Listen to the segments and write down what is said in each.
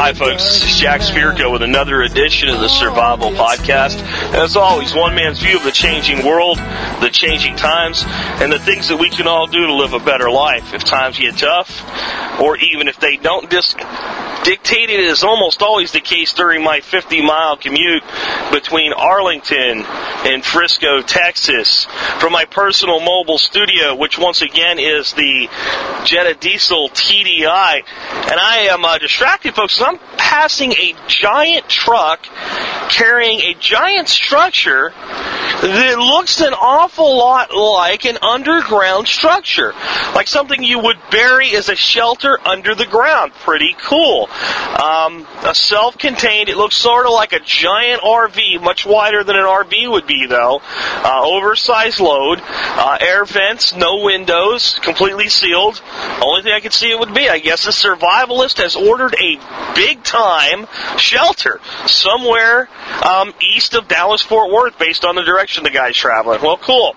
Hi, folks. Jack Spirko with another edition of the Survival Podcast. As always, one man's view of the changing world, the changing times, and the things that we can all do to live a better life if times get tough, or even if they don't. Dis- dictated is almost always the case during my 50 mile commute between Arlington and Frisco, Texas, from my personal mobile studio, which once again is the Jetta Diesel TDI. And I am uh, distracted, folks, I'm passing a giant truck carrying a giant structure that looks an awful lot like an underground structure. Like something you would bury as a shelter under the ground. Pretty cool. Um, a self-contained, it looks sort of like a giant RV, much wider than an RV would be though. Uh, oversized load, uh, air vents, no windows, completely sealed. Only thing I could see it would be, I guess a survivalist has ordered a big time shelter somewhere um, east of Dallas Fort Worth based on the direction the guy's traveling. Well, cool.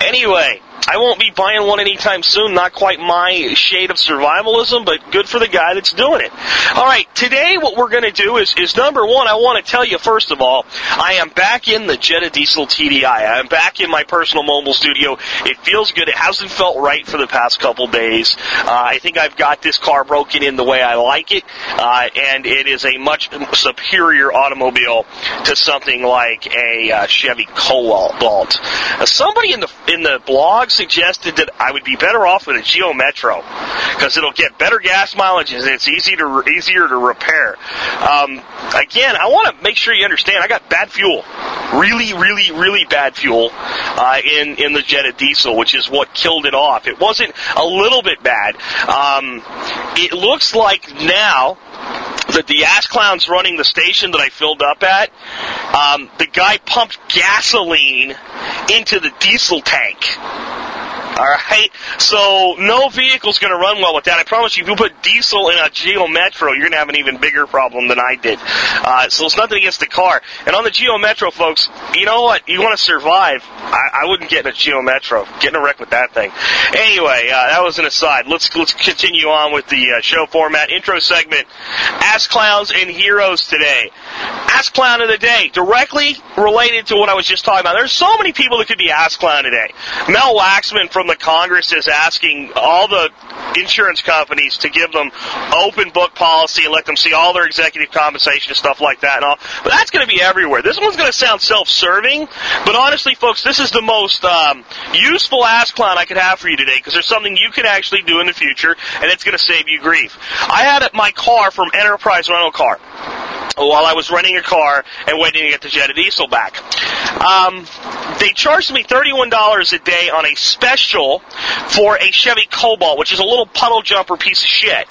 Anyway, I won't be buying one anytime soon. Not quite my shade of survivalism, but good for the guy that's doing it. All right, today what we're going to do is, is number one, I want to tell you first of all, I am back in the Jetta Diesel TDI. I'm back in my personal mobile studio. It feels good. It hasn't felt right for the past couple days. Uh, I think I've got this car broken in the way I like it, uh, and it is a much superior automobile to something like a uh, Chevy Cobalt. Uh, somebody in the in the blog suggested that I would be better off with a Geo Metro because it'll get better gas mileage and it's easy to easier to repair. Um, again, I want to make sure you understand. I got bad fuel, really, really, really bad fuel uh, in in the Jetta diesel, which is what killed it off. It wasn't a little bit bad. Um, it looks like now that the ass clown's running the station that I filled up at, um, the guy pumped gasoline into the diesel tank. All right, so no vehicle's going to run well with that. I promise you, if you put diesel in a Geo Metro, you're going to have an even bigger problem than I did. Uh, so it's nothing against the car. And on the Geo Metro, folks, you know what? You want to survive. I, I wouldn't get in a Geo Metro. Get in a wreck with that thing. Anyway, uh, that was an aside. Let's let's continue on with the uh, show format. Intro segment: Ask Clowns and Heroes today. Ask Clown of the day, directly related to what I was just talking about. There's so many people that could be Ask Clown today. Mel Waxman from the Congress is asking all the insurance companies to give them open book policy and let them see all their executive compensation and stuff like that and all. But that's going to be everywhere. This one's going to sound self-serving, but honestly, folks, this is the most um, useful ask clown I could have for you today because there's something you can actually do in the future, and it's going to save you grief. I had my car from Enterprise Rental Car while I was renting a car and waiting to get the Jetta diesel back. Um, they charged me $31 a day on a special for a Chevy Cobalt, which is a little puddle jumper piece of shit.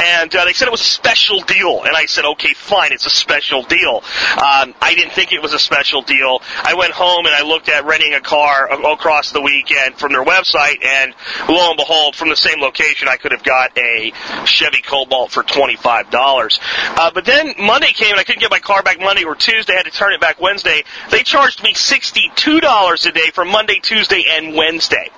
And uh, they said it was a special deal. And I said, okay, fine, it's a special deal. Um, I didn't think it was a special deal. I went home and I looked at renting a car across the weekend from their website, and lo and behold, from the same location, I could have got a Chevy Cobalt for $25. Uh, but then Monday came and I couldn't get my car back Monday or Tuesday. I had to turn it back Wednesday. They charged me $62 a day for Monday, Tuesday, and Wednesday.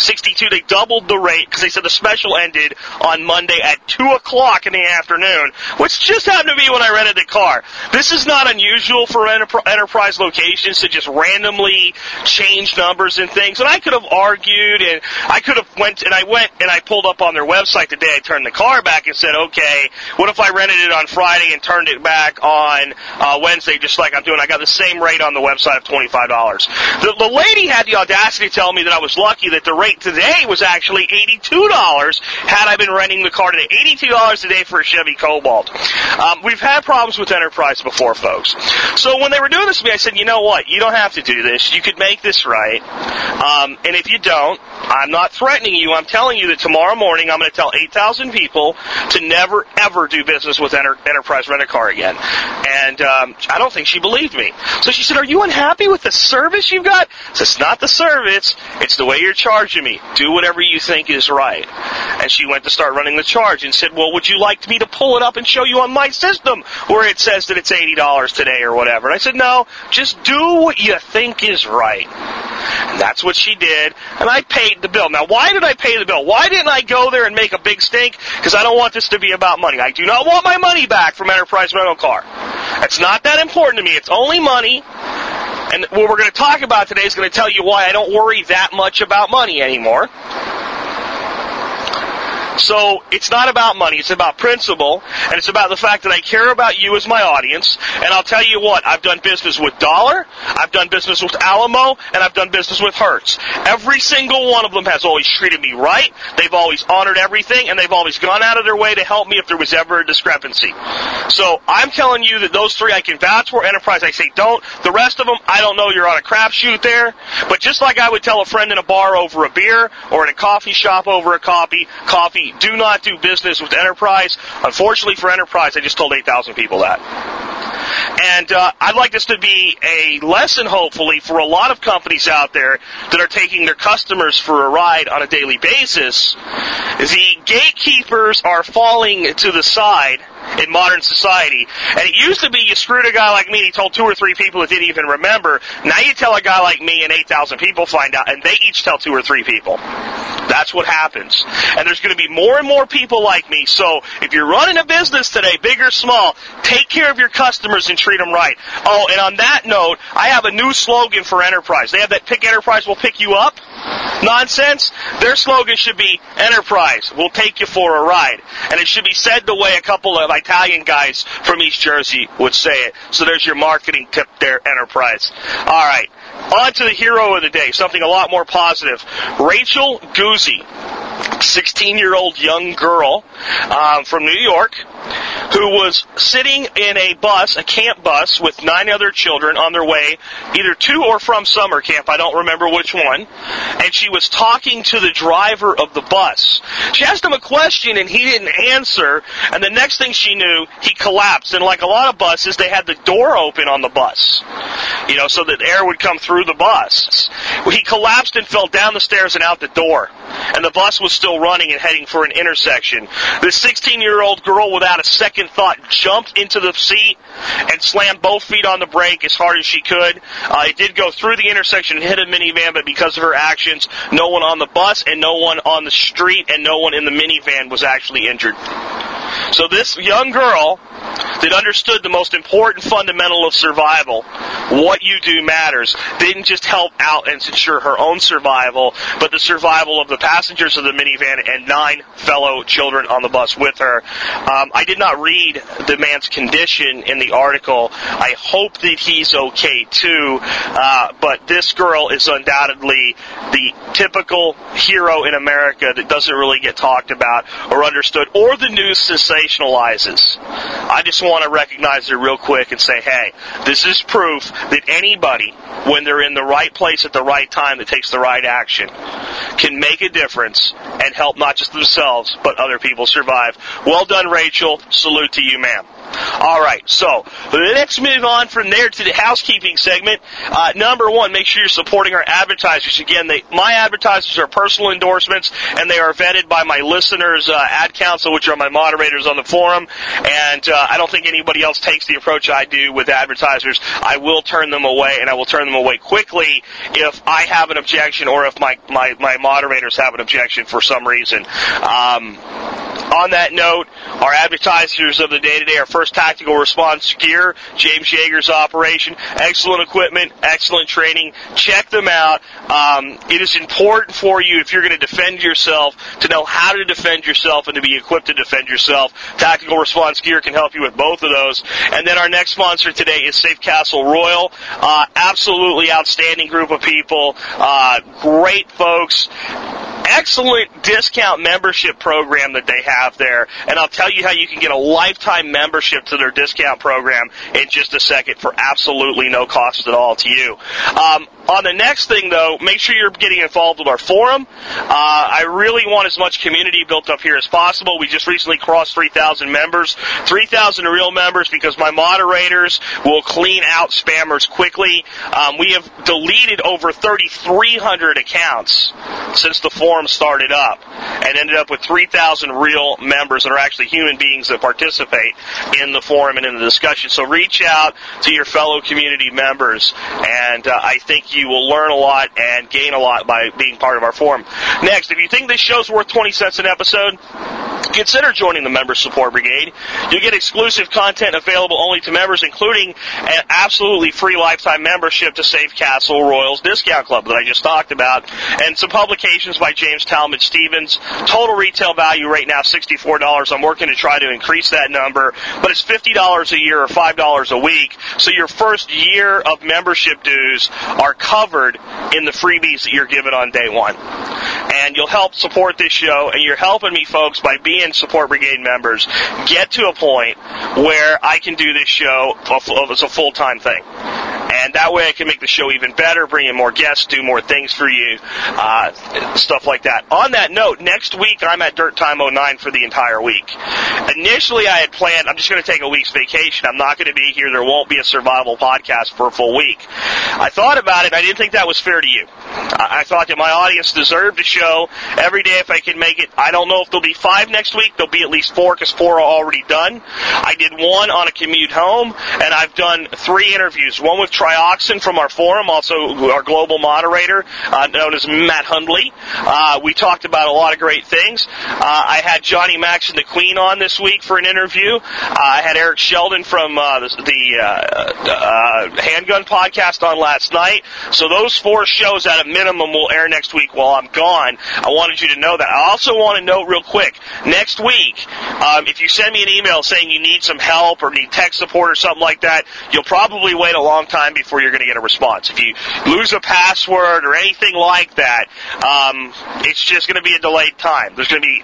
62. They doubled the rate because they said the special ended on Monday at 2 o'clock in the afternoon, which just happened to be when I rented the car. This is not unusual for enter- enterprise locations to just randomly change numbers and things. And I could have argued and I could have went and I went and I pulled up on their website the day I turned the car back and said, okay, what if I rented it on Friday and turned it back on uh, Wednesday just like I'm doing? I got the same rate on the website of $25. The, the lady had the audacity to tell me that I was lucky that the rate today was actually $82 had I been renting the car today. $82 a day for a Chevy Cobalt. Um, we've had problems with Enterprise before, folks. So when they were doing this to me, I said, you know what? You don't have to do this. You could make this right. Um, and if you don't, I'm not threatening you. I'm telling you that tomorrow morning I'm going to tell 8,000 people to never, ever do business with Enter- Enterprise Rent-A-Car again. And um, I don't think she believed me. So she said, are you unhappy with the service you've got? It's not the service. It's the way you're charging me, do whatever you think is right. And she went to start running the charge and said, well, would you like me to pull it up and show you on my system where it says that it's $80 today or whatever? And I said, no, just do what you think is right. And that's what she did. And I paid the bill. Now, why did I pay the bill? Why didn't I go there and make a big stink? Because I don't want this to be about money. I do not want my money back from Enterprise Rental Car. It's not that important to me. It's only money. And what we're going to talk about today is going to tell you why I don't worry that much about money anymore. So it's not about money, it's about principle, and it's about the fact that I care about you as my audience. And I'll tell you what, I've done business with Dollar, I've done business with Alamo, and I've done business with Hertz. Every single one of them has always treated me right, they've always honored everything, and they've always gone out of their way to help me if there was ever a discrepancy. So I'm telling you that those three I can vouch for. Enterprise, I say don't. The rest of them, I don't know you're on a crapshoot there. But just like I would tell a friend in a bar over a beer, or in a coffee shop over a coffee, coffee do not do business with Enterprise. Unfortunately for Enterprise, I just told 8,000 people that. And uh, I'd like this to be a lesson, hopefully, for a lot of companies out there that are taking their customers for a ride on a daily basis. The gatekeepers are falling to the side in modern society. And it used to be you screwed a guy like me, he told two or three people that didn't even remember. Now you tell a guy like me and 8,000 people find out, and they each tell two or three people. That's what happens. And there's going to be more and more people like me. So if you're running a business today, big or small, take care of your customers and treat them right. Oh, and on that note, I have a new slogan for Enterprise. They have that pick Enterprise will pick you up nonsense. Their slogan should be Enterprise will take you for a ride. And it should be said the way a couple of Italian guys from East Jersey would say it. So there's your marketing tip there, Enterprise. All right. On to the hero of the day, something a lot more positive. Rachel Guzzi, 16 year old young girl um, from New York who was sitting in a bus, a camp bus, with nine other children on their way either to or from summer camp. I don't remember which one. And she was talking to the driver of the bus. She asked him a question and he didn't answer. And the next thing she knew, he collapsed. And like a lot of buses, they had the door open on the bus, you know, so that air would come through the bus. He collapsed and fell down the stairs and out the door. And the bus was still running and heading for an intersection. The 16 year old girl, without a second thought, jumped into the seat and slammed both feet on the brake as hard as she could. Uh, it did go through the intersection and hit a minivan, but because of her actions, no one on the bus and no one on the street and no one in the minivan was actually injured. So this young girl that understood the most important fundamental of survival, what you do matters, didn't just help out and ensure her own survival, but the survival of the passengers of the minivan and nine fellow children on the bus with her. Um, I did not read the man's condition in the article. I hope that he's okay too, uh, but this girl is undoubtedly the typical hero in America that doesn't really get talked about or understood, or the news sensationalizes. I just want to recognize it real quick and say, hey, this is proof that anybody, when they're in the right place at the right time that takes the right action, can make a difference and help not just themselves, but other people survive. Well done, Rachel. Salute to you, ma'am. All right, so let's move on from there to the housekeeping segment. Uh, number one, make sure you're supporting our advertisers. Again, they, my advertisers are personal endorsements, and they are vetted by my listeners, uh, ad council, which are my moderators on the forum. And uh, I don't think anybody else takes the approach I do with advertisers. I will turn them away, and I will turn them away quickly if I have an objection or if my my, my moderators have an objection for some reason. Um, on that note, our advertisers of the day today are First Tactical Response Gear, James Yeager's operation. Excellent equipment, excellent training. Check them out. Um, it is important for you if you're going to defend yourself to know how to defend yourself and to be equipped to defend yourself. Tactical Response Gear can help you with both of those. And then our next sponsor today is Safe Castle Royal. Uh, absolutely outstanding group of people. Uh, great folks excellent discount membership program that they have there. And I'll tell you how you can get a lifetime membership to their discount program in just a second for absolutely no cost at all to you. Um, On the next thing, though, make sure you're getting involved with our forum. Uh, I really want as much community built up here as possible. We just recently crossed 3,000 members. 3,000 real members because my moderators will clean out spammers quickly. Um, we have deleted over 3,300 accounts since the forum started up and ended up with 3,000 real members that are actually human beings that participate in the forum and in the discussion. So reach out to your fellow community members, and uh, I think you will learn a lot and gain a lot by being part of our forum. Next, if you think this show's worth 20 cents an episode, consider joining the Member Support Brigade. You get exclusive content available only to members, including an absolutely free lifetime membership to Safe Castle Royals Discount Club that I just talked about, and some publications by James Talmage Stevens. Total retail value right now $64. I'm working to try to increase that number, but it's $50 a year or $5 a week. So your first year of membership dues are covered in the freebies that you're given on day one. And you'll help support this show, and you're helping me, folks, by being Support Brigade members, get to a point where I can do this show as a full time thing. And that way I can make the show even better, bring in more guests, do more things for you, uh, stuff like that. On that note, next week I'm at Dirt Time 09 for the entire week. Initially I had planned, I'm just going to take a week's vacation. I'm not going to be here. There won't be a survival podcast for a full week. I thought about it. I didn't think that was fair to you. I thought that my audience deserved a show every day if I can make it. I don't know if there'll be five next week. There'll be at least four because four are already done. I did one on a commute home, and I've done three interviews. One with Trioxin from our forum, also our global moderator, uh, known as Matt Hundley. Uh, we talked about a lot of great things. Uh, I had Johnny Max and the Queen on this week for an interview. Uh, I had Eric Sheldon from uh, the, the uh, Handgun podcast on last night. So those four shows at a minimum will air next week while I'm gone. I wanted you to know that. I also want to note real quick, next week, um, if you send me an email saying you need some help or need tech support or something like that, you'll probably wait a long time before you're going to get a response. If you lose a password or anything like that, um, it's just going to be a delayed time. There's going to be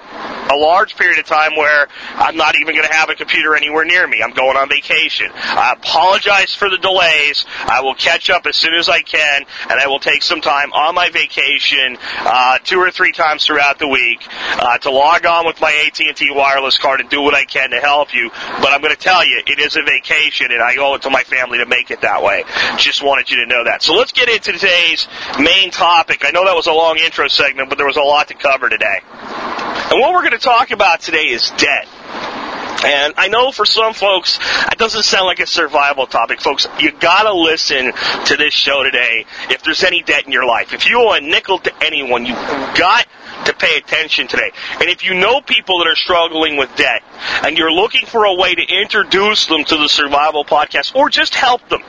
a large period of time where I'm not even going to have a computer anywhere near me. I'm going on vacation. I apologize for the delays. I will catch up as soon as I can, and I will take some time on my vacation, uh, two or three times throughout the week, uh, to log on with my AT&T wireless card and do what I can to help you. But I'm going to tell you, it is a vacation, and I owe it to my family to make it that way. Just wanted you to know that. So let's get into today's main topic. I know that was a long intro segment, but there was a lot to cover today. And what we're going to talk about today is debt. And I know for some folks, it doesn't sound like a survival topic. Folks, you gotta listen to this show today if there's any debt in your life. If you owe a nickel to anyone, you've got to pay attention today. And if you know people that are struggling with debt and you're looking for a way to introduce them to the survival podcast or just help them,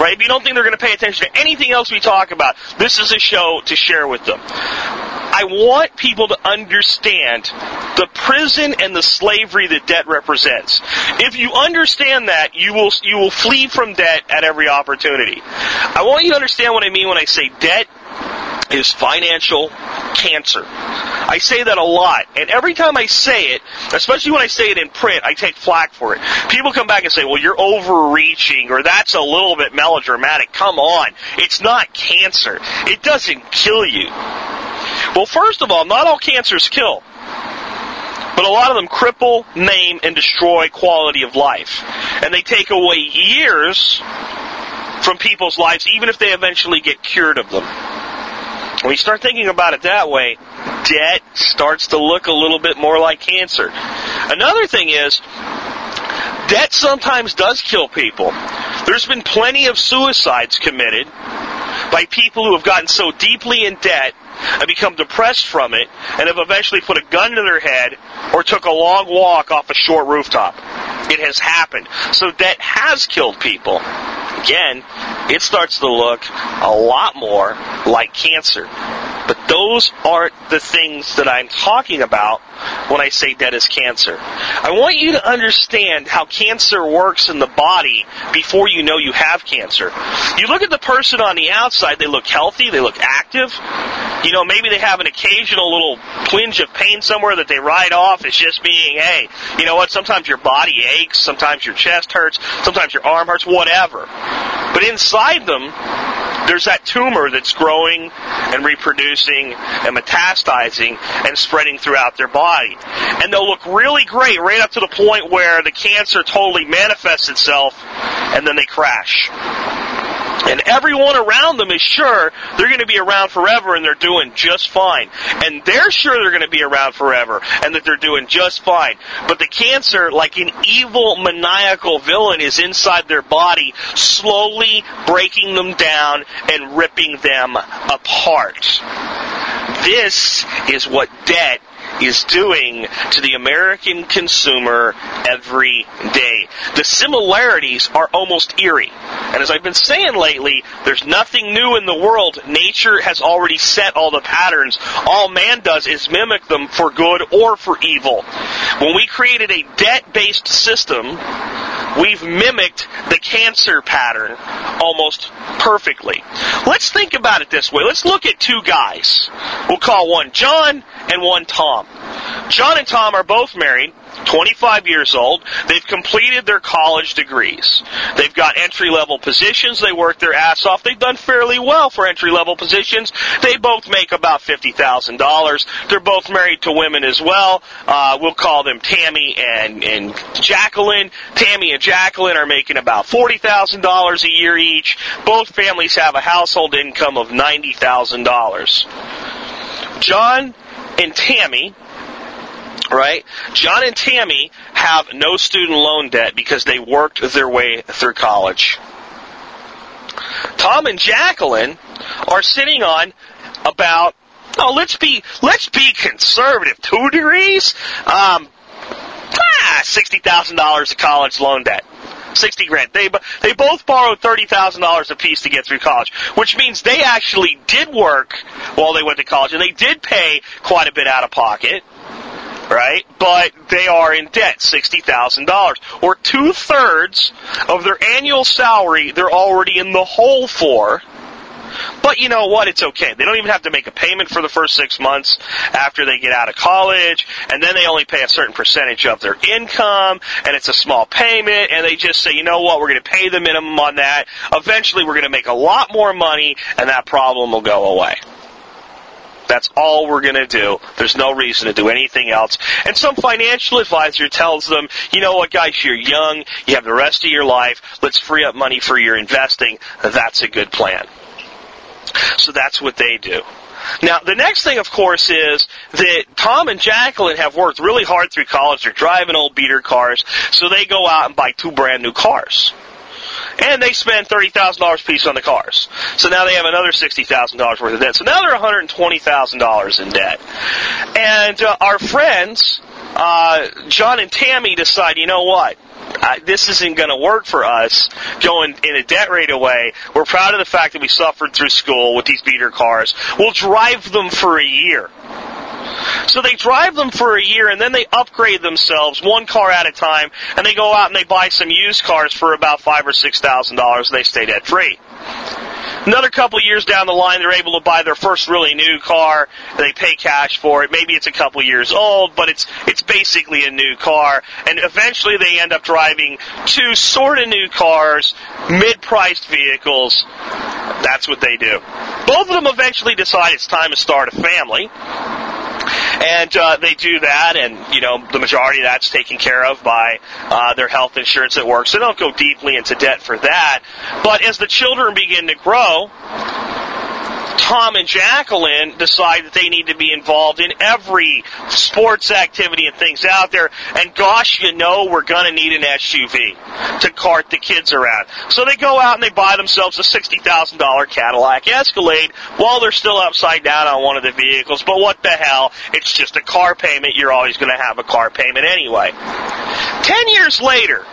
right? If you don't think they're going to pay attention to anything else we talk about, this is a show to share with them. I want people to understand the prison and the slavery that debt represents. If you understand that, you will you will flee from debt at every opportunity. I want you to understand what I mean when I say debt is financial cancer. I say that a lot, and every time I say it, especially when I say it in print, I take flack for it. People come back and say, well, you're overreaching, or that's a little bit melodramatic. Come on. It's not cancer. It doesn't kill you. Well, first of all, not all cancers kill. But a lot of them cripple, maim, and destroy quality of life. And they take away years from people's lives, even if they eventually get cured of them. When you start thinking about it that way, debt starts to look a little bit more like cancer. Another thing is, debt sometimes does kill people. There's been plenty of suicides committed by people who have gotten so deeply in debt and become depressed from it and have eventually put a gun to their head or took a long walk off a short rooftop. It has happened. So debt has killed people. Again, it starts to look a lot more like cancer. But those aren't the things that I'm talking about when I say debt is cancer. I want you to understand how cancer works in the body before you know you have cancer. You look at the person on the outside, they look healthy, they look active. You know, maybe they have an occasional little twinge of pain somewhere that they ride off as just being, hey, you know what, sometimes your body aches, sometimes your chest hurts, sometimes your arm hurts, whatever. But inside them, there's that tumor that's growing and reproducing and metastasizing and spreading throughout their body. And they'll look really great right up to the point where the cancer totally manifests itself and then they crash. And everyone around them is sure they're going to be around forever and they're doing just fine. And they're sure they're going to be around forever and that they're doing just fine. But the cancer, like an evil maniacal villain, is inside their body, slowly breaking them down and ripping them apart. This is what debt is doing to the American consumer every day. The similarities are almost eerie. And as I've been saying lately, there's nothing new in the world. Nature has already set all the patterns. All man does is mimic them for good or for evil. When we created a debt-based system, we've mimicked the cancer pattern almost perfectly. Let's think about it this way. Let's look at two guys. We'll call one John and one Tom. John and Tom are both married, 25 years old. They've completed their college degrees. They've got entry level positions. They work their ass off. They've done fairly well for entry level positions. They both make about $50,000. They're both married to women as well. Uh, we'll call them Tammy and, and Jacqueline. Tammy and Jacqueline are making about $40,000 a year each. Both families have a household income of $90,000. John and Tammy right? John and Tammy have no student loan debt because they worked their way through college. Tom and Jacqueline are sitting on about oh let's be let's be conservative two degrees um ah, sixty thousand dollars of college loan debt. 60 grand. They, they both borrowed $30,000 apiece to get through college, which means they actually did work while they went to college and they did pay quite a bit out of pocket right? But they are in debt, $60,000. Or two thirds of their annual salary they're already in the hole for. But you know what? It's okay. They don't even have to make a payment for the first six months after they get out of college, and then they only pay a certain percentage of their income, and it's a small payment, and they just say, you know what? We're going to pay the minimum on that. Eventually, we're going to make a lot more money, and that problem will go away. That's all we're going to do. There's no reason to do anything else. And some financial advisor tells them, you know what, guys, you're young. You have the rest of your life. Let's free up money for your investing. That's a good plan. So that's what they do. Now, the next thing, of course, is that Tom and Jacqueline have worked really hard through college. They're driving old beater cars, so they go out and buy two brand new cars and they spend thirty thousand dollars piece on the cars. So now they have another sixty thousand dollars worth of debt. So now they're one hundred twenty thousand dollars in debt. And uh, our friends, uh, John and Tammy, decide, you know what? Uh, this isn't going to work for us going in a debt rate away. We're proud of the fact that we suffered through school with these beater cars. We'll drive them for a year. So they drive them for a year and then they upgrade themselves one car at a time and they go out and they buy some used cars for about five or six thousand dollars and they stay debt free. Another couple years down the line, they're able to buy their first really new car. They pay cash for it. Maybe it's a couple years old, but it's it's basically a new car. And eventually, they end up driving two sort of new cars, mid-priced vehicles. That's what they do. Both of them eventually decide it's time to start a family. And uh, they do that, and you know the majority of that's taken care of by uh, their health insurance at work. So don't go deeply into debt for that. But as the children begin to grow, Tom and Jacqueline decide that they need to be involved in every sports activity and things out there. And gosh, you know, we're going to need an SUV to cart the kids around. So they go out and they buy themselves a $60,000 Cadillac Escalade while they're still upside down on one of the vehicles. But what the hell? It's just a car payment. You're always going to have a car payment anyway. Ten years later,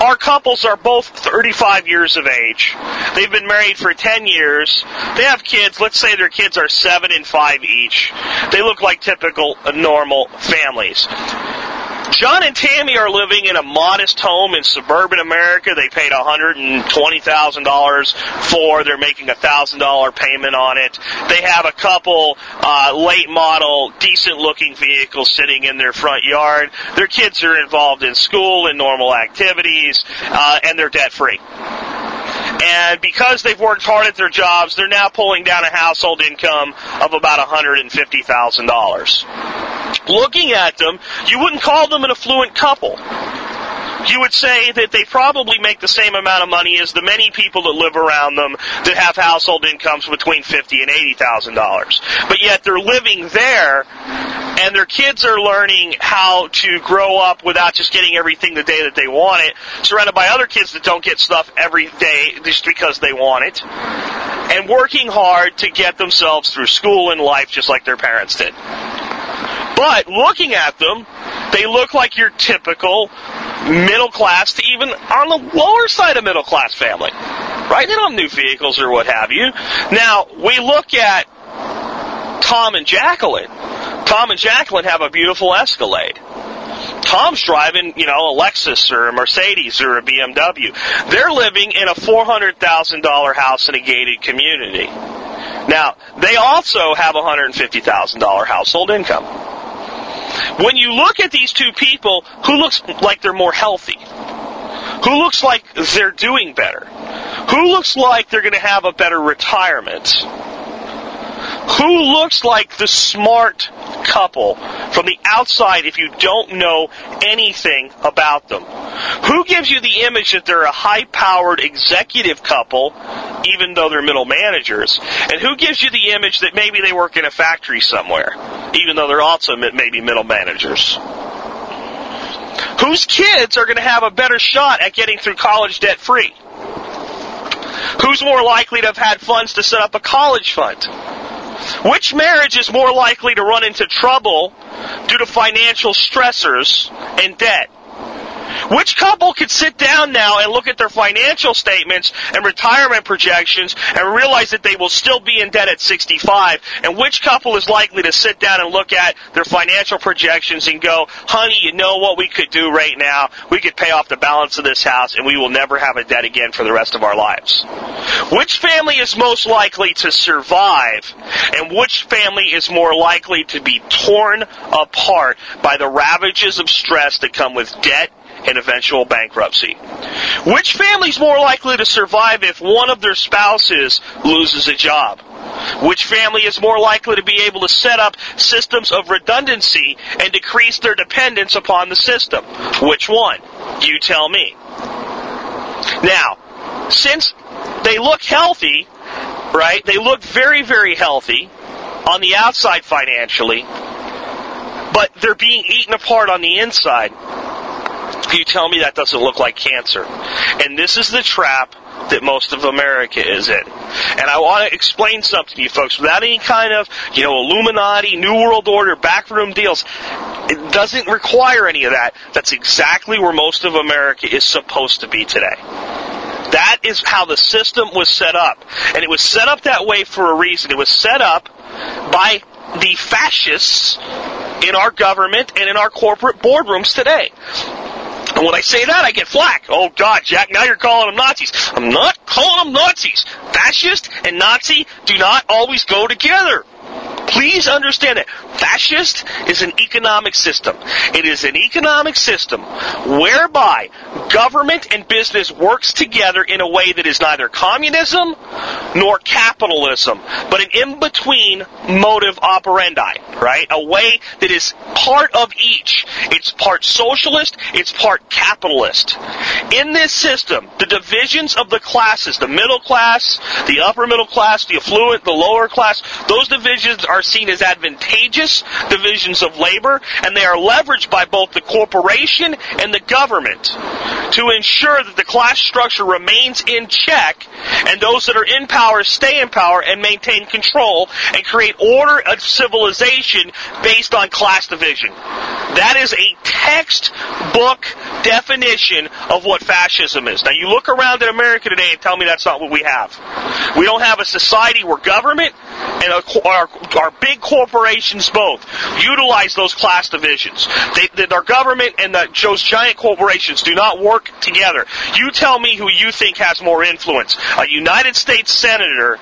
our couples are both 35 years of age. They've been married for 10 years. They have kids. Let's say their kids are 7 and 5 each. They look like typical uh, normal families. John and Tammy are living in a modest home in suburban America. They paid $120,000 for. They're making a $1,000 payment on it. They have a couple uh, late model, decent looking vehicles sitting in their front yard. Their kids are involved in school and normal activities, uh, and they're debt free. And because they've worked hard at their jobs, they're now pulling down a household income of about $150,000. Looking at them, you wouldn't call them an affluent couple you would say that they probably make the same amount of money as the many people that live around them that have household incomes between fifty and eighty thousand dollars. But yet they're living there, and their kids are learning how to grow up without just getting everything the day that they want it, surrounded by other kids that don't get stuff every day just because they want it, and working hard to get themselves through school and life just like their parents did. But looking at them, they look like your typical middle class to even on the lower side of middle class family. Right? They don't have new vehicles or what have you. Now, we look at Tom and Jacqueline. Tom and Jacqueline have a beautiful Escalade. Tom's driving, you know, a Lexus or a Mercedes or a BMW. They're living in a $400,000 house in a gated community. Now, they also have a $150,000 household income. When you look at these two people, who looks like they're more healthy? Who looks like they're doing better? Who looks like they're going to have a better retirement? Who looks like the smart couple from the outside if you don't know anything about them? Who gives you the image that they're a high powered executive couple, even though they're middle managers? And who gives you the image that maybe they work in a factory somewhere, even though they're also maybe middle managers? Whose kids are going to have a better shot at getting through college debt free? Who's more likely to have had funds to set up a college fund? Which marriage is more likely to run into trouble due to financial stressors and debt? Which couple could sit down now and look at their financial statements and retirement projections and realize that they will still be in debt at 65? And which couple is likely to sit down and look at their financial projections and go, honey, you know what we could do right now? We could pay off the balance of this house and we will never have a debt again for the rest of our lives. Which family is most likely to survive and which family is more likely to be torn apart by the ravages of stress that come with debt and eventual bankruptcy. Which family's more likely to survive if one of their spouses loses a job? Which family is more likely to be able to set up systems of redundancy and decrease their dependence upon the system? Which one? You tell me. Now, since they look healthy, right? They look very, very healthy on the outside financially, but they're being eaten apart on the inside. You tell me that doesn't look like cancer. And this is the trap that most of America is in. And I want to explain something to you folks without any kind of, you know, Illuminati, New World Order, backroom deals. It doesn't require any of that. That's exactly where most of America is supposed to be today. That is how the system was set up. And it was set up that way for a reason. It was set up by the fascists in our government and in our corporate boardrooms today. And when I say that, I get flack. Oh God, Jack, now you're calling them Nazis. I'm not calling them Nazis. Fascist and Nazi do not always go together. Please understand that fascist is an economic system. It is an economic system whereby government and business works together in a way that is neither communism nor capitalism, but an in-between motive operandi, right? A way that is part of each. It's part socialist, it's part capitalist. In this system, the divisions of the classes, the middle class, the upper middle class, the affluent, the lower class, those divisions are seen as advantageous divisions of labor, and they are leveraged by both the corporation and the government to ensure that the class structure remains in check and those that are in power stay in power and maintain control and create order of civilization based on class division. That is a textbook definition of what fascism is. Now you look around in America today and tell me that's not what we have. We don't have a society where government and our, our big corporations both utilize those class divisions. They, our government and the, those giant corporations do not work together. You tell me who you think has more influence, a United States senator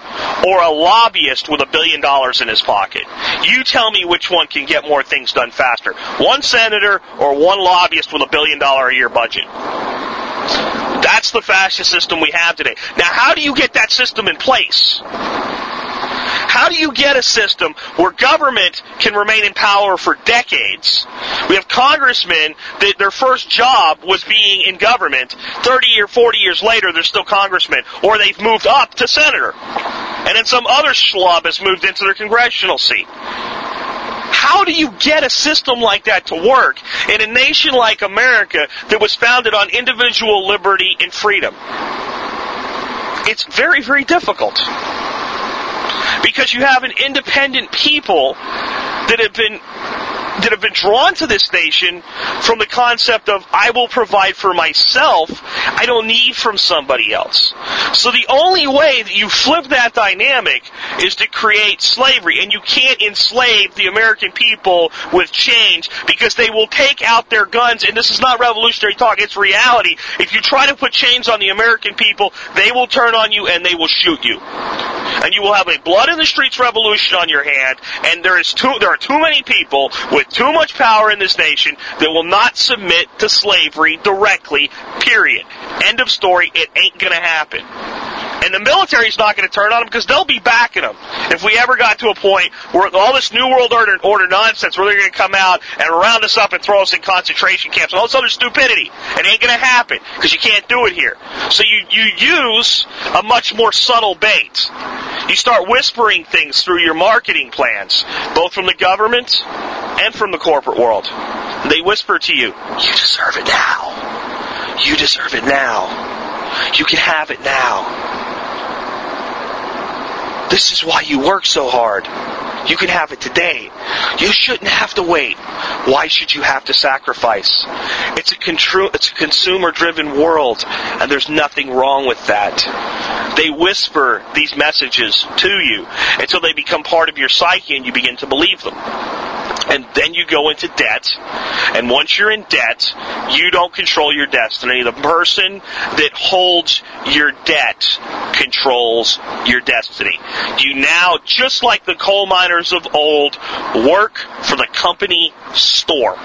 or a lobbyist with a billion dollars in his pocket. You tell me which one can get more things done faster. One senator or one lobbyist with a billion dollar a year budget. That's the fascist system we have today. Now, how do you get that system in place? How do you get a system where government can remain in power for decades? We have congressmen that their first job was being in government. 30 or 40 years later, they're still congressmen. Or they've moved up to senator. And then some other schlub has moved into their congressional seat. How do you get a system like that to work in a nation like America that was founded on individual liberty and freedom? It's very, very difficult because you have an independent people that have been that have been drawn to this nation from the concept of I will provide for myself. I don't need from somebody else. So the only way that you flip that dynamic is to create slavery. And you can't enslave the American people with change because they will take out their guns. And this is not revolutionary talk, it's reality. If you try to put chains on the American people, they will turn on you and they will shoot you. And you will have a blood in the streets revolution on your hand. And there is too, there are too many people with too much power in this nation that will not submit to slavery directly, period. End of story. It ain't gonna happen. And the military's not going to turn on them because they'll be backing them. If we ever got to a point where all this New World Order, order nonsense, where they're going to come out and round us up and throw us in concentration camps and all this other stupidity, it ain't going to happen because you can't do it here. So you, you use a much more subtle bait. You start whispering things through your marketing plans, both from the government and from the corporate world. They whisper to you, you deserve it now. You deserve it now. You can have it now. This is why you work so hard. You can have it today. You shouldn't have to wait. Why should you have to sacrifice? It's a, contru- a consumer driven world, and there's nothing wrong with that. They whisper these messages to you until they become part of your psyche and you begin to believe them and then you go into debt. And once you're in debt, you don't control your destiny. The person that holds your debt controls your destiny. You now, just like the coal miners of old, work for the company store.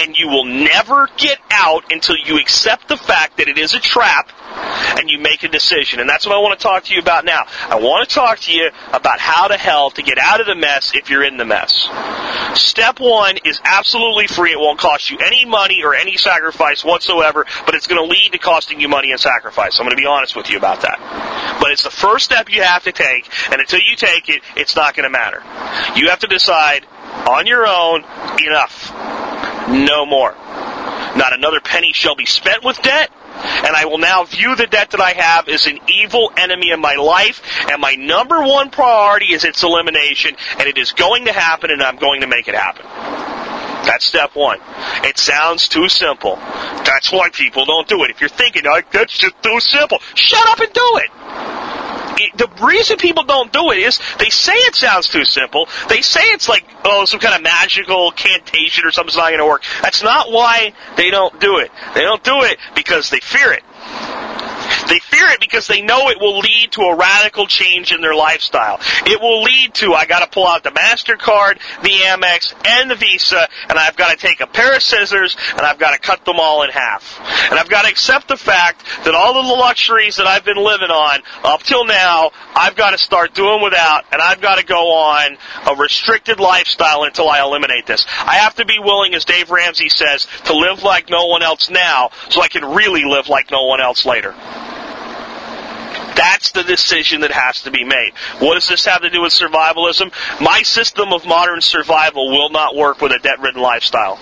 And you will never get out until you accept the fact that it is a trap and you make a decision. And that's what I want to talk to you about now. I want to talk to you about how to hell to get out of the mess if you're in the mess. Step one is absolutely free. It won't cost you any money or any sacrifice whatsoever, but it's going to lead to costing you money and sacrifice. I'm going to be honest with you about that. But it's the first step you have to take, and until you take it, it's not going to matter. You have to decide on your own, enough. No more. Not another penny shall be spent with debt, and I will now view the debt that I have as an evil enemy in my life, and my number one priority is its elimination, and it is going to happen, and I'm going to make it happen. That's step one. It sounds too simple. That's why people don't do it. If you're thinking, that's just too simple, shut up and do it the reason people don't do it is they say it sounds too simple. They say it's like, oh, some kind of magical cantation or something's not going to work. That's not why they don't do it. They don't do it because they fear it. They fear it because they know it will lead to a radical change in their lifestyle. It will lead to, I gotta pull out the MasterCard, the Amex, and the Visa, and I've gotta take a pair of scissors, and I've gotta cut them all in half. And I've gotta accept the fact that all of the luxuries that I've been living on up till now, I've gotta start doing without, and I've gotta go on a restricted lifestyle until I eliminate this. I have to be willing, as Dave Ramsey says, to live like no one else now, so I can really live like no one else later. That's the decision that has to be made. What does this have to do with survivalism? My system of modern survival will not work with a debt ridden lifestyle.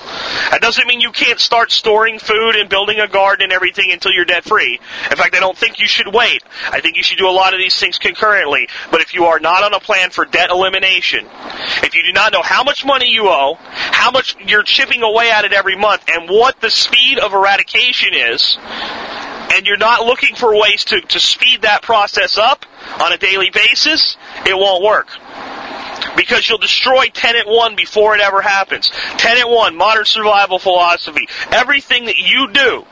That doesn't mean you can't start storing food and building a garden and everything until you're debt free. In fact, I don't think you should wait. I think you should do a lot of these things concurrently. But if you are not on a plan for debt elimination, if you do not know how much money you owe, how much you're chipping away at it every month, and what the speed of eradication is, and you're not looking for ways to, to speed that process up on a daily basis, it won't work. Because you'll destroy Tenet 1 before it ever happens. Tenet 1, modern survival philosophy. Everything that you do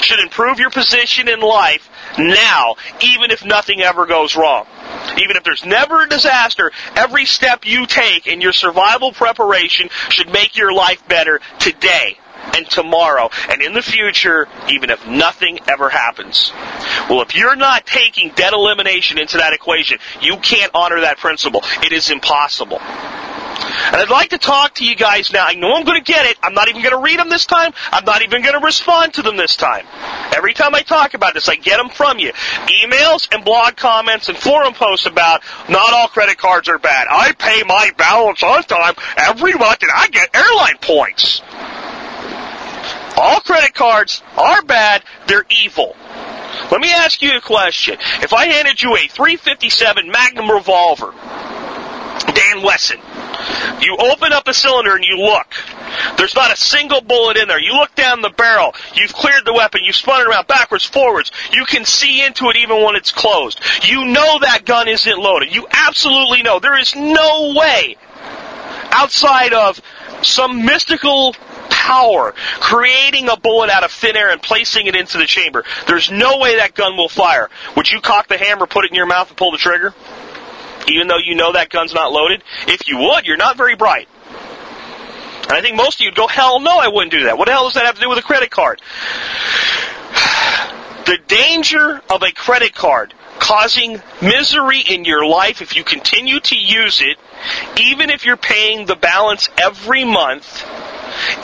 should improve your position in life now, even if nothing ever goes wrong. Even if there's never a disaster, every step you take in your survival preparation should make your life better today and tomorrow and in the future, even if nothing ever happens. Well, if you're not taking debt elimination into that equation, you can't honor that principle. It is impossible. And I'd like to talk to you guys now. I know I'm going to get it. I'm not even going to read them this time. I'm not even going to respond to them this time. Every time I talk about this, I get them from you. Emails and blog comments and forum posts about not all credit cards are bad. I pay my balance on time every month and I get airline points. All credit cards are bad. They're evil. Let me ask you a question. If I handed you a 357 Magnum revolver, Dan Wesson, you open up the cylinder and you look. There's not a single bullet in there. You look down the barrel. You've cleared the weapon. You've spun it around backwards, forwards. You can see into it even when it's closed. You know that gun isn't loaded. You absolutely know. There is no way outside of some mystical power creating a bullet out of thin air and placing it into the chamber. There's no way that gun will fire. Would you cock the hammer, put it in your mouth, and pull the trigger? even though you know that gun's not loaded? If you would, you're not very bright. And I think most of you would go, hell no, I wouldn't do that. What the hell does that have to do with a credit card? The danger of a credit card causing misery in your life if you continue to use it, even if you're paying the balance every month,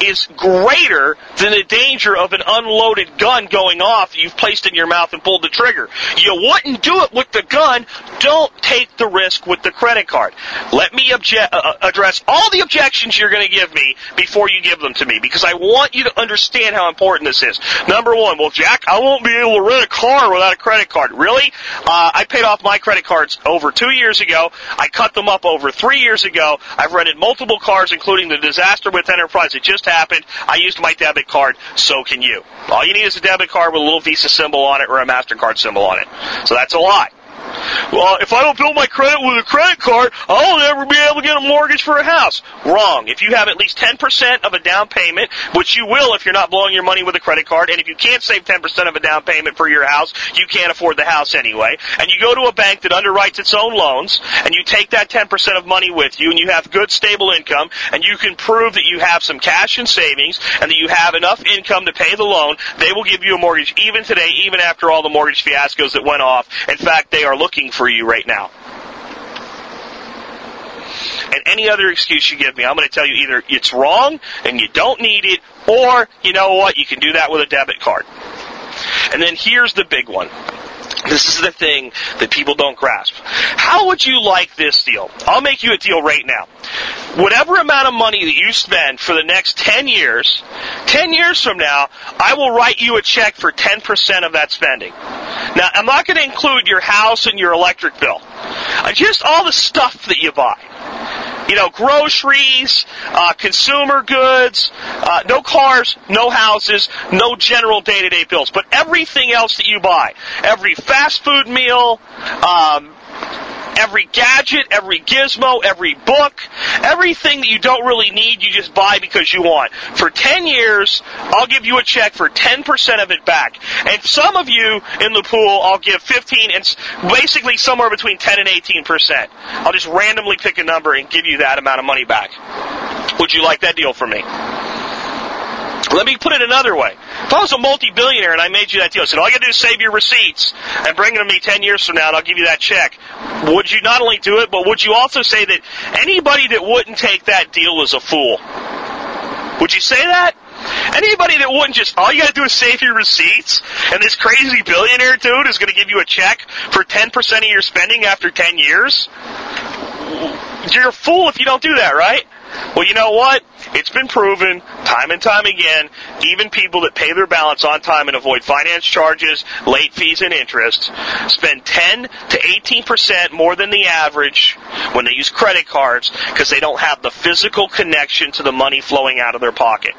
is greater than the danger of an unloaded gun going off that you've placed in your mouth and pulled the trigger. You wouldn't do it with the gun. Don't take the risk with the credit card. Let me uh, uh address all the objections you're going to give me before you give them to me because I want you to understand how important this is. Number one, well, Jack, I won't be able to rent a car without a credit card. Really? Uh, I paid off my credit cards over two years ago. I cut them up over three years ago. I've rented multiple cars, including the disaster with Enterprise. It just happened. I used my debit card. So can you. All you need is a debit card with a little Visa symbol on it or a MasterCard symbol on it. So that's a lot. Well, if I don't build my credit with a credit card, I'll never be able to get a mortgage for a house. Wrong. If you have at least 10% of a down payment, which you will if you're not blowing your money with a credit card, and if you can't save 10% of a down payment for your house, you can't afford the house anyway, and you go to a bank that underwrites its own loans, and you take that 10% of money with you, and you have good stable income, and you can prove that you have some cash and savings, and that you have enough income to pay the loan, they will give you a mortgage even today, even after all the mortgage fiascos that went off. In fact, they are looking for you right now. And any other excuse you give me, I'm going to tell you either it's wrong and you don't need it, or you know what, you can do that with a debit card. And then here's the big one. This is the thing that people don't grasp. How would you like this deal? I'll make you a deal right now. Whatever amount of money that you spend for the next 10 years, 10 years from now, I will write you a check for 10% of that spending. Now, I'm not going to include your house and your electric bill. Just all the stuff that you buy you know, groceries, uh, consumer goods, uh, no cars, no houses, no general day-to-day bills, but everything else that you buy, every fast food meal, um, every gadget, every gizmo, every book, everything that you don't really need, you just buy because you want. For 10 years, I'll give you a check for 10% of it back. And some of you in the pool, I'll give 15 and basically somewhere between 10 and 18%. I'll just randomly pick a number and give you that amount of money back. Would you like that deal from me? Let me put it another way. If I was a multi-billionaire and I made you that deal, I said, all you gotta do is save your receipts and bring them to me 10 years from now and I'll give you that check. Would you not only do it, but would you also say that anybody that wouldn't take that deal is a fool? Would you say that? Anybody that wouldn't just, all you gotta do is save your receipts, and this crazy billionaire dude is gonna give you a check for 10% of your spending after 10 years? You're a fool if you don't do that, right? Well, you know what? It's been proven time and time again, even people that pay their balance on time and avoid finance charges, late fees, and interest spend 10 to 18% more than the average when they use credit cards because they don't have the physical connection to the money flowing out of their pocket.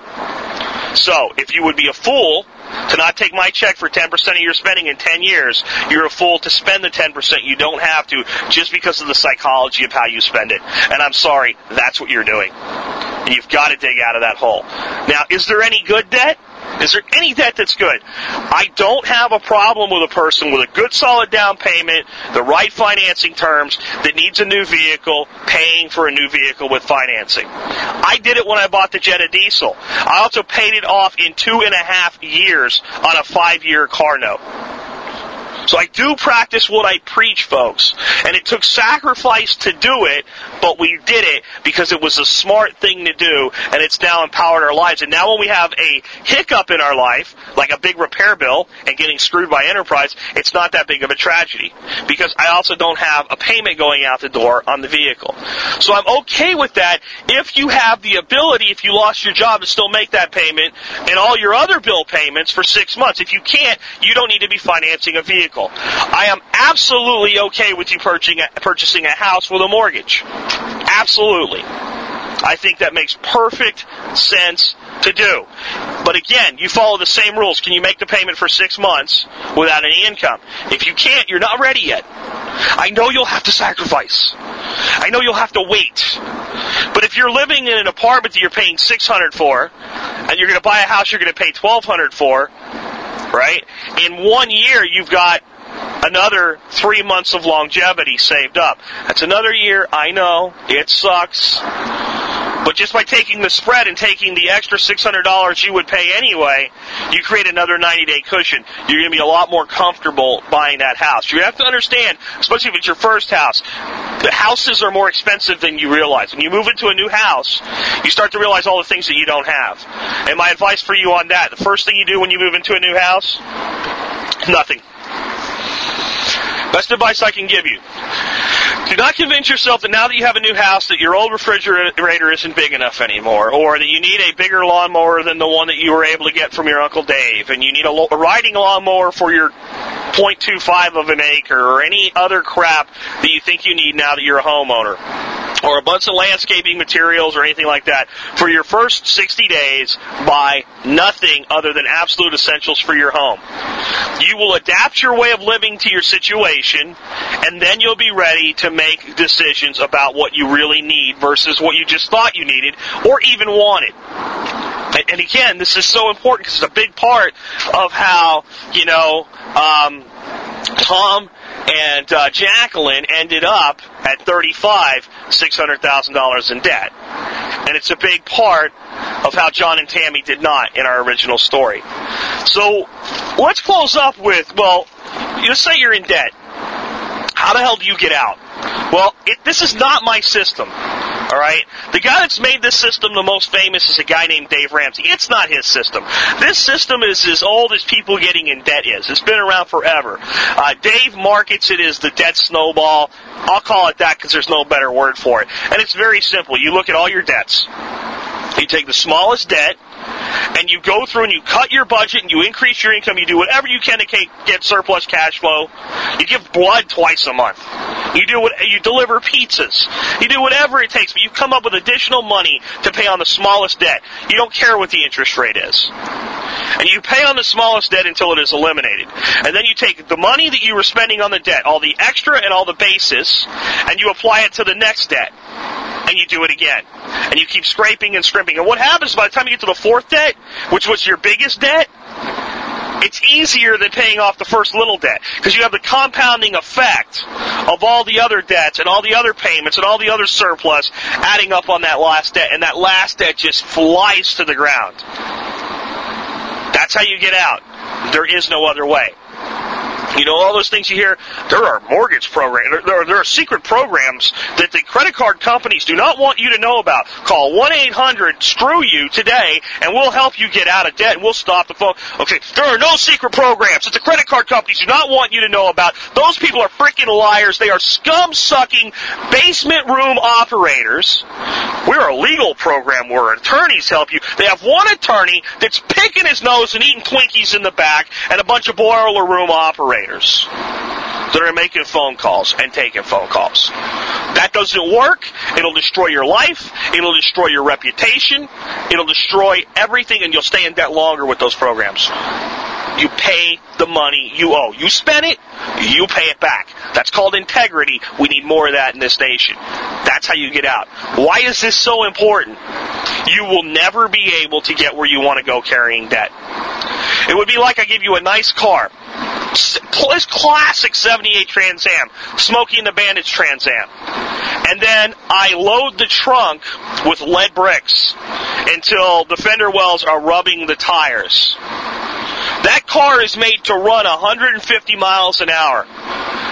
So, if you would be a fool to not take my check for 10% of your spending in 10 years, you're a fool to spend the 10% you don't have to just because of the psychology of how you spend it. And I'm sorry, that's what you're doing. And you've got to dig out of that hole. Now, is there any good debt? Is there any debt that's good? I don't have a problem with a person with a good solid down payment, the right financing terms, that needs a new vehicle, paying for a new vehicle with financing. I did it when I bought the Jetta diesel. I also paid it off in two and a half years on a five year car note. So I do practice what I preach, folks. And it took sacrifice to do it, but we did it because it was a smart thing to do, and it's now empowered our lives. And now when we have a hiccup in our life, like a big repair bill and getting screwed by enterprise, it's not that big of a tragedy. Because I also don't have a payment going out the door on the vehicle. So I'm okay with that if you have the ability, if you lost your job, to still make that payment and all your other bill payments for six months. If you can't, you don't need to be financing a vehicle I am absolutely okay with you purchasing a house with a mortgage. Absolutely. I think that makes perfect sense to do. But again, you follow the same rules. Can you make the payment for six months without any income? If you can't, you're not ready yet. I know you'll have to sacrifice. I know you'll have to wait. But if you're living in an apartment that you're paying 600 for, and you're going to buy a house you're going to pay 1200 for, right? In one year, you've got another three months of longevity saved up. That's another year. I know it sucks. But just by taking the spread and taking the extra $600 you would pay anyway, you create another 90 day cushion. You're going to be a lot more comfortable buying that house. You have to understand, especially if it's your first house, the houses are more expensive than you realize. When you move into a new house, you start to realize all the things that you don't have. And my advice for you on that, the first thing you do when you move into a new house, nothing. Best advice I can give you. Do not convince yourself that now that you have a new house that your old refrigerator isn't big enough anymore, or that you need a bigger lawnmower than the one that you were able to get from your Uncle Dave, and you need a, riding lawnmower for your 0.25 of an acre, or any other crap that you think you need now that you're a homeowner or a bunch of landscaping materials or anything like that. For your first 60 days, buy nothing other than absolute essentials for your home. You will adapt your way of living to your situation, and then you'll be ready to make decisions about what you really need versus what you just thought you needed or even wanted. And again, this is so important because it's a big part of how, you know, um, Tom and uh, Jacqueline ended up at 35, $600,000 in debt. And it's a big part of how John and Tammy did not in our original story. So let's close up with, well, you say you're in debt. How the hell do you get out? Well, it, this is not my system. All right? The guy that's made this system the most famous is a guy named Dave Ramsey. It's not his system. This system is as old as people getting in debt is. It's been around forever. Uh, Dave markets it as the debt snowball. I'll call it that because there's no better word for it. And it's very simple. You look at all your debts. You take the smallest debt, and you go through and you cut your budget and you increase your income, you do whatever you can to get surplus cash flow. You give blood twice a month. You do what you deliver pizzas. You do whatever it takes, but you come up with additional money to pay on the smallest debt. You don't care what the interest rate is. And you pay on the smallest debt until it is eliminated. And then you take the money that you were spending on the debt, all the extra and all the basis, and you apply it to the next debt and you do it again. And you keep scraping and scrimping. And what happens by the time you get to the fourth debt, which was your biggest debt, it's easier than paying off the first little debt because you have the compounding effect of all the other debts and all the other payments and all the other surplus adding up on that last debt, and that last debt just flies to the ground. That's how you get out. There is no other way. You know, all those things you hear, there are mortgage programs, there are, there are secret programs that the credit card companies do not want you to know about. Call 1-800-SCREW-YOU today and we'll help you get out of debt and we'll stop the phone. Okay, there are no secret programs that the credit card companies do not want you to know about. Those people are freaking liars. They are scum-sucking basement room operators. We're a legal program where attorneys help you. They have one attorney that's picking his nose and eating Twinkies in the back and a bunch of boiler room operators operators that are making phone calls and taking phone calls. That doesn't work. It'll destroy your life. It'll destroy your reputation. It'll destroy everything and you'll stay in debt longer with those programs. You pay the money you owe. You spend it, you pay it back. That's called integrity. We need more of that in this nation. That's how you get out. Why is this so important? You will never be able to get where you want to go carrying debt. It would be like I give you a nice car. This classic 78 Trans Am, Smokey and the Bandits Trans Am. And then I load the trunk with lead bricks until the fender wells are rubbing the tires. That car is made to run 150 miles an hour,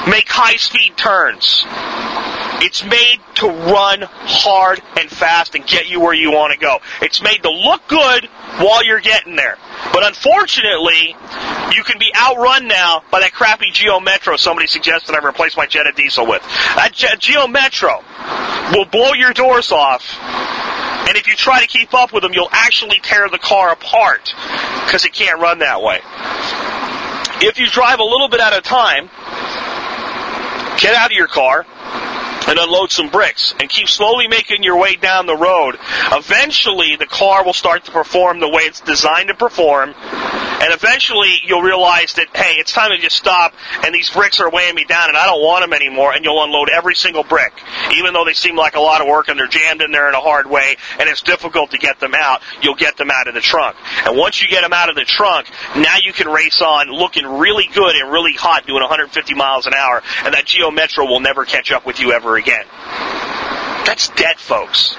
make high speed turns. It's made to run hard and fast and get you where you want to go. It's made to look good while you're getting there. But unfortunately, you can be outrun now by that crappy Geo Metro somebody suggested I replace my Jetta diesel with. That Geo Metro will blow your doors off. And if you try to keep up with them, you'll actually tear the car apart because it can't run that way. If you drive a little bit at a time, get out of your car, and unload some bricks and keep slowly making your way down the road, eventually the car will start to perform the way it's designed to perform. And eventually you'll realize that, hey, it's time to just stop and these bricks are weighing me down and I don't want them anymore and you'll unload every single brick. Even though they seem like a lot of work and they're jammed in there in a hard way and it's difficult to get them out, you'll get them out of the trunk. And once you get them out of the trunk, now you can race on looking really good and really hot doing 150 miles an hour and that Geo Metro will never catch up with you ever again. That's debt, folks.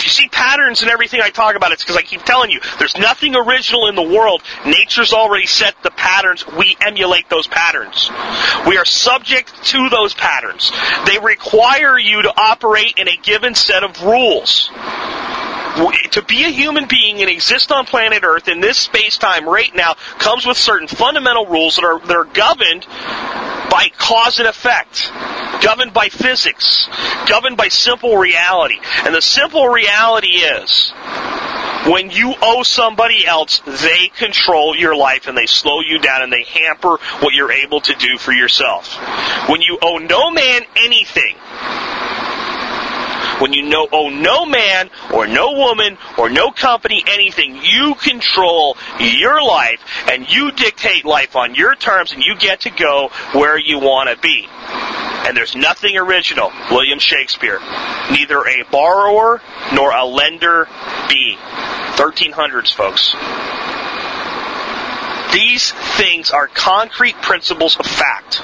If you see patterns and everything I talk about, it's because I keep telling you, there's nothing original in the world. Nature's already set the patterns. We emulate those patterns. We are subject to those patterns. They require you to operate in a given set of rules to be a human being and exist on planet Earth in this space time right now comes with certain fundamental rules that are that are governed by cause and effect, governed by physics, governed by simple reality. And the simple reality is when you owe somebody else, they control your life and they slow you down and they hamper what you're able to do for yourself. When you owe no man anything, when you know owe no man or no woman or no company anything, you control your life and you dictate life on your terms and you get to go where you want to be. And there's nothing original, William Shakespeare. Neither a borrower nor a lender be. 1300s, folks. These things are concrete principles of fact.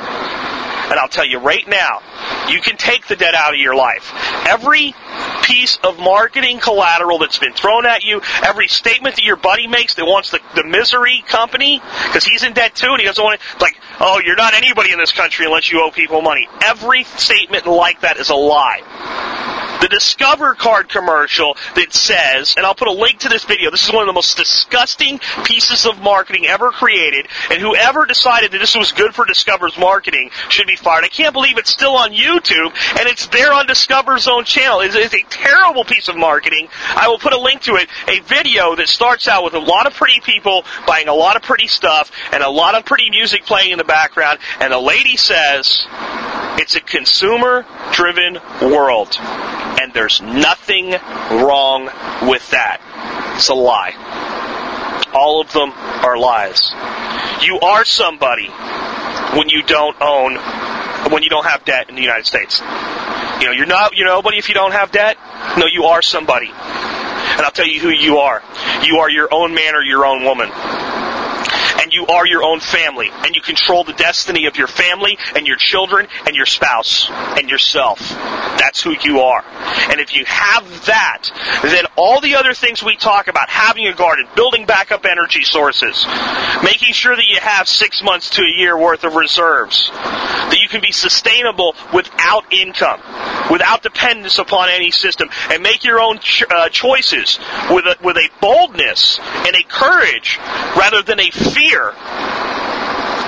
And I'll tell you right now, you can take the debt out of your life. Every piece of marketing collateral that's been thrown at you, every statement that your buddy makes that wants the, the misery company, because he's in debt too and he doesn't want to, like, oh, you're not anybody in this country unless you owe people money. Every statement like that is a lie the Discover card commercial that says, and I'll put a link to this video. This is one of the most disgusting pieces of marketing ever created, and whoever decided that this was good for Discover's marketing should be fired. I can't believe it's still on YouTube and it's there on Discover's own channel. It's, it's a terrible piece of marketing. I will put a link to it. A video that starts out with a lot of pretty people buying a lot of pretty stuff and a lot of pretty music playing in the background, and the lady says, it's a consumer driven world. And there's nothing wrong with that. It's a lie. All of them are lies. You are somebody when you don't own, when you don't have debt in the United States. You know, you're not, you're nobody if you don't have debt. No, you are somebody. And I'll tell you who you are. You are your own man or your own woman and you are your own family, and you control the destiny of your family and your children and your spouse and yourself. That's who you are. And if you have that, then all the other things we talk about, having a garden, building backup energy sources, making sure that you have six months to a year worth of reserves, that you can be sustainable without income, without dependence upon any system, and make your own ch- uh, choices with a, with a boldness and a courage rather than a fear fear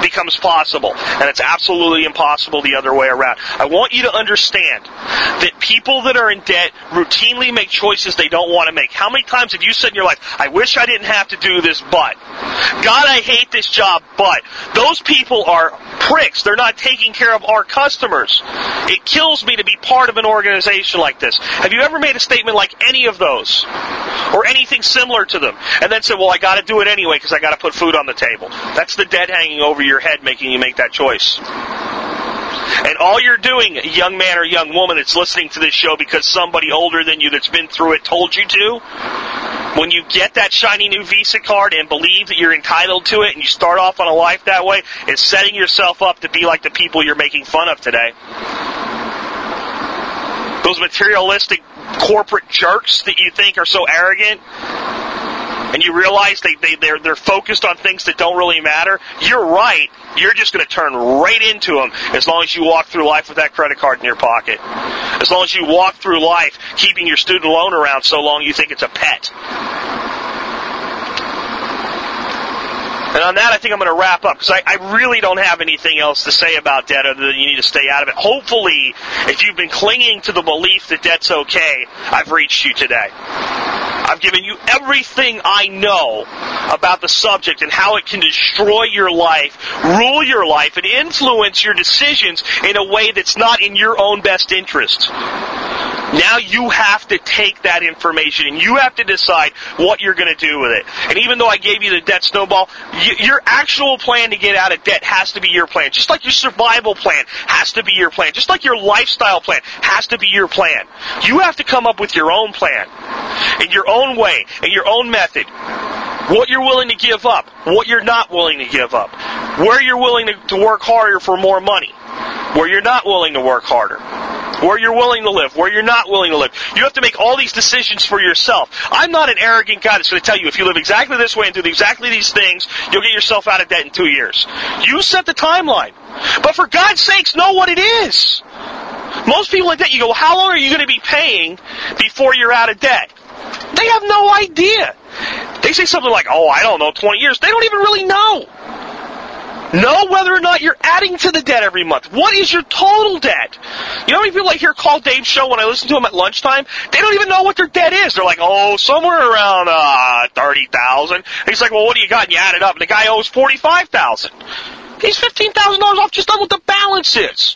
becomes possible. And it's absolutely impossible the other way around. I want you to understand that people that are in debt routinely make choices they don't want to make. How many times have you said in your life, I wish I didn't have to do this, but God, I hate this job, but those people are pricks. They're not taking care of our customers. It kills me to be part of an organization like this. Have you ever made a statement like any of those? or anything similar to them, and then said, well, I got to do it anyway because I got to put food on the table. That's the debt hanging over your head making you make that choice. And all you're doing, young man or young woman that's listening to this show because somebody older than you that's been through it told you to, when you get that shiny new Visa card and believe that you're entitled to it and you start off on a life that way, is setting yourself up to be like the people you're making fun of today. Those materialistic corporate jerks that you think are so arrogant and you realize they, they, they're, they're focused on things that don't really matter, you're right. You're just going to turn right into them as long as you walk through life with that credit card in your pocket. As long as you walk through life keeping your student loan around so long you think it's a pet. And on that, I think I'm going to wrap up because I, I, really don't have anything else to say about debt other than you need to stay out of it. Hopefully, if you've been clinging to the belief that debt's okay, I've reached you today. I've given you everything I know about the subject and how it can destroy your life, rule your life, and influence your decisions in a way that's not in your own best interest. Now you have to take that information and you have to decide what you're going to do with it. And even though I gave you the debt snowball, your actual plan to get out of debt has to be your plan. Just like your survival plan has to be your plan. Just like your lifestyle plan has to be your plan. You have to come up with your own plan in your own way, in your own method. What you're willing to give up, what you're not willing to give up, where you're willing to, to work harder for more money, where you're not willing to work harder where you're willing to live, where you're not willing to live. You have to make all these decisions for yourself. I'm not an arrogant guy that's going to tell you if you live exactly this way and do exactly these things, you'll get yourself out of debt in two years. You set the timeline. But for God's sakes, know what it is. Most people in debt, you go, well, how long are you going to be paying before you're out of debt? They have no idea. They say something like, oh, I don't know, 20 years. They don't even really know. Know whether or not you're adding to the debt every month. What is your total debt? You know how many people I hear call Dave's show when I listen to them at lunchtime? They don't even know what their debt is. They're like, oh, somewhere around uh, thirty thousand. He's like, well, what do you got? And you add it up, and the guy owes forty-five thousand. He's fifteen thousand dollars off just on what the balance is.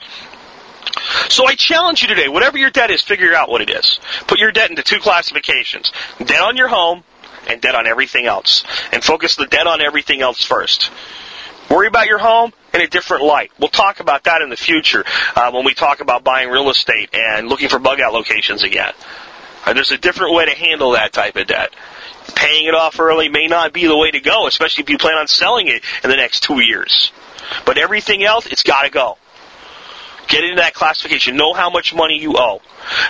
So I challenge you today, whatever your debt is, figure out what it is. Put your debt into two classifications. Debt on your home and debt on everything else. And focus the debt on everything else first. Worry about your home in a different light. We'll talk about that in the future uh, when we talk about buying real estate and looking for bug out locations again. There's a different way to handle that type of debt. Paying it off early may not be the way to go, especially if you plan on selling it in the next two years. But everything else, it's got to go. Get into that classification. Know how much money you owe.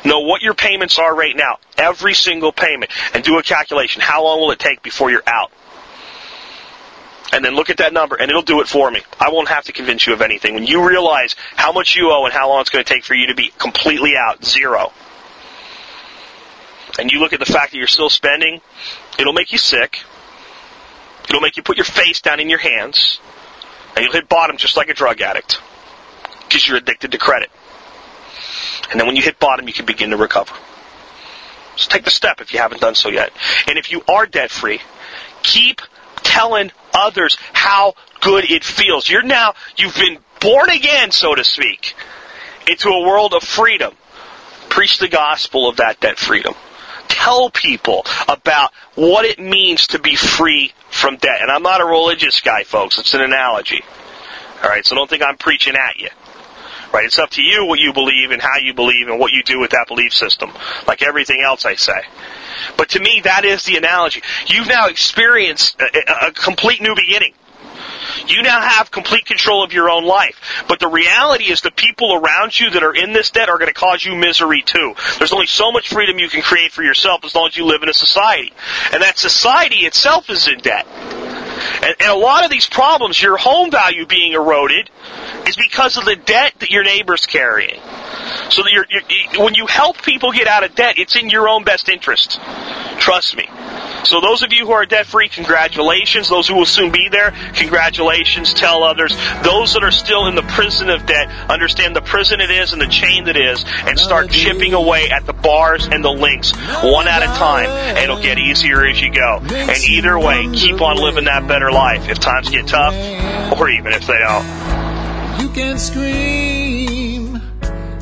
Know what your payments are right now. Every single payment. And do a calculation. How long will it take before you're out? and then look at that number, and it'll do it for me. I won't have to convince you of anything. When you realize how much you owe and how long it's going to take for you to be completely out, zero, and you look at the fact that you're still spending, it'll make you sick. It'll make you put your face down in your hands, and you'll hit bottom just like a drug addict because you're addicted to credit. And then when you hit bottom, you can begin to recover. So take the step if you haven't done so yet. And if you are debt free, keep telling others how good it feels. You're now, you've been born again, so to speak, into a world of freedom. Preach the gospel of that, debt freedom. Tell people about what it means to be free from debt. And I'm not a religious guy, folks. It's an analogy. Alright, so don't think I'm preaching at you. Right? It's up to you what you believe and how you believe and what you do with that belief system. Like everything else I say. But to me, that is the analogy. You've now experienced a, a complete new beginning. You now have complete control of your own life. But the reality is the people around you that are in this debt are going to cause you misery too. There's only so much freedom you can create for yourself as long as you live in a society. And that society itself is in debt. And, and a lot of these problems, your home value being eroded, is because of the debt that your neighbor's carrying. So that you're, you're, when you help people get out of debt, it's in your own best interest. Trust me. So those of you who are debt free, congratulations. Those who will soon be there, congratulations. Tell others. Those that are still in the prison of debt, understand the prison it is and the chain that is, and start chipping away at the bars and the links one at a time. And it'll get easier as you go. And either way, keep on living that better life if times get tough, or even if they don't. You can scream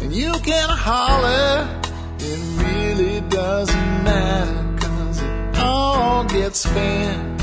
and you can holler. It really doesn't matter cause it all get spent.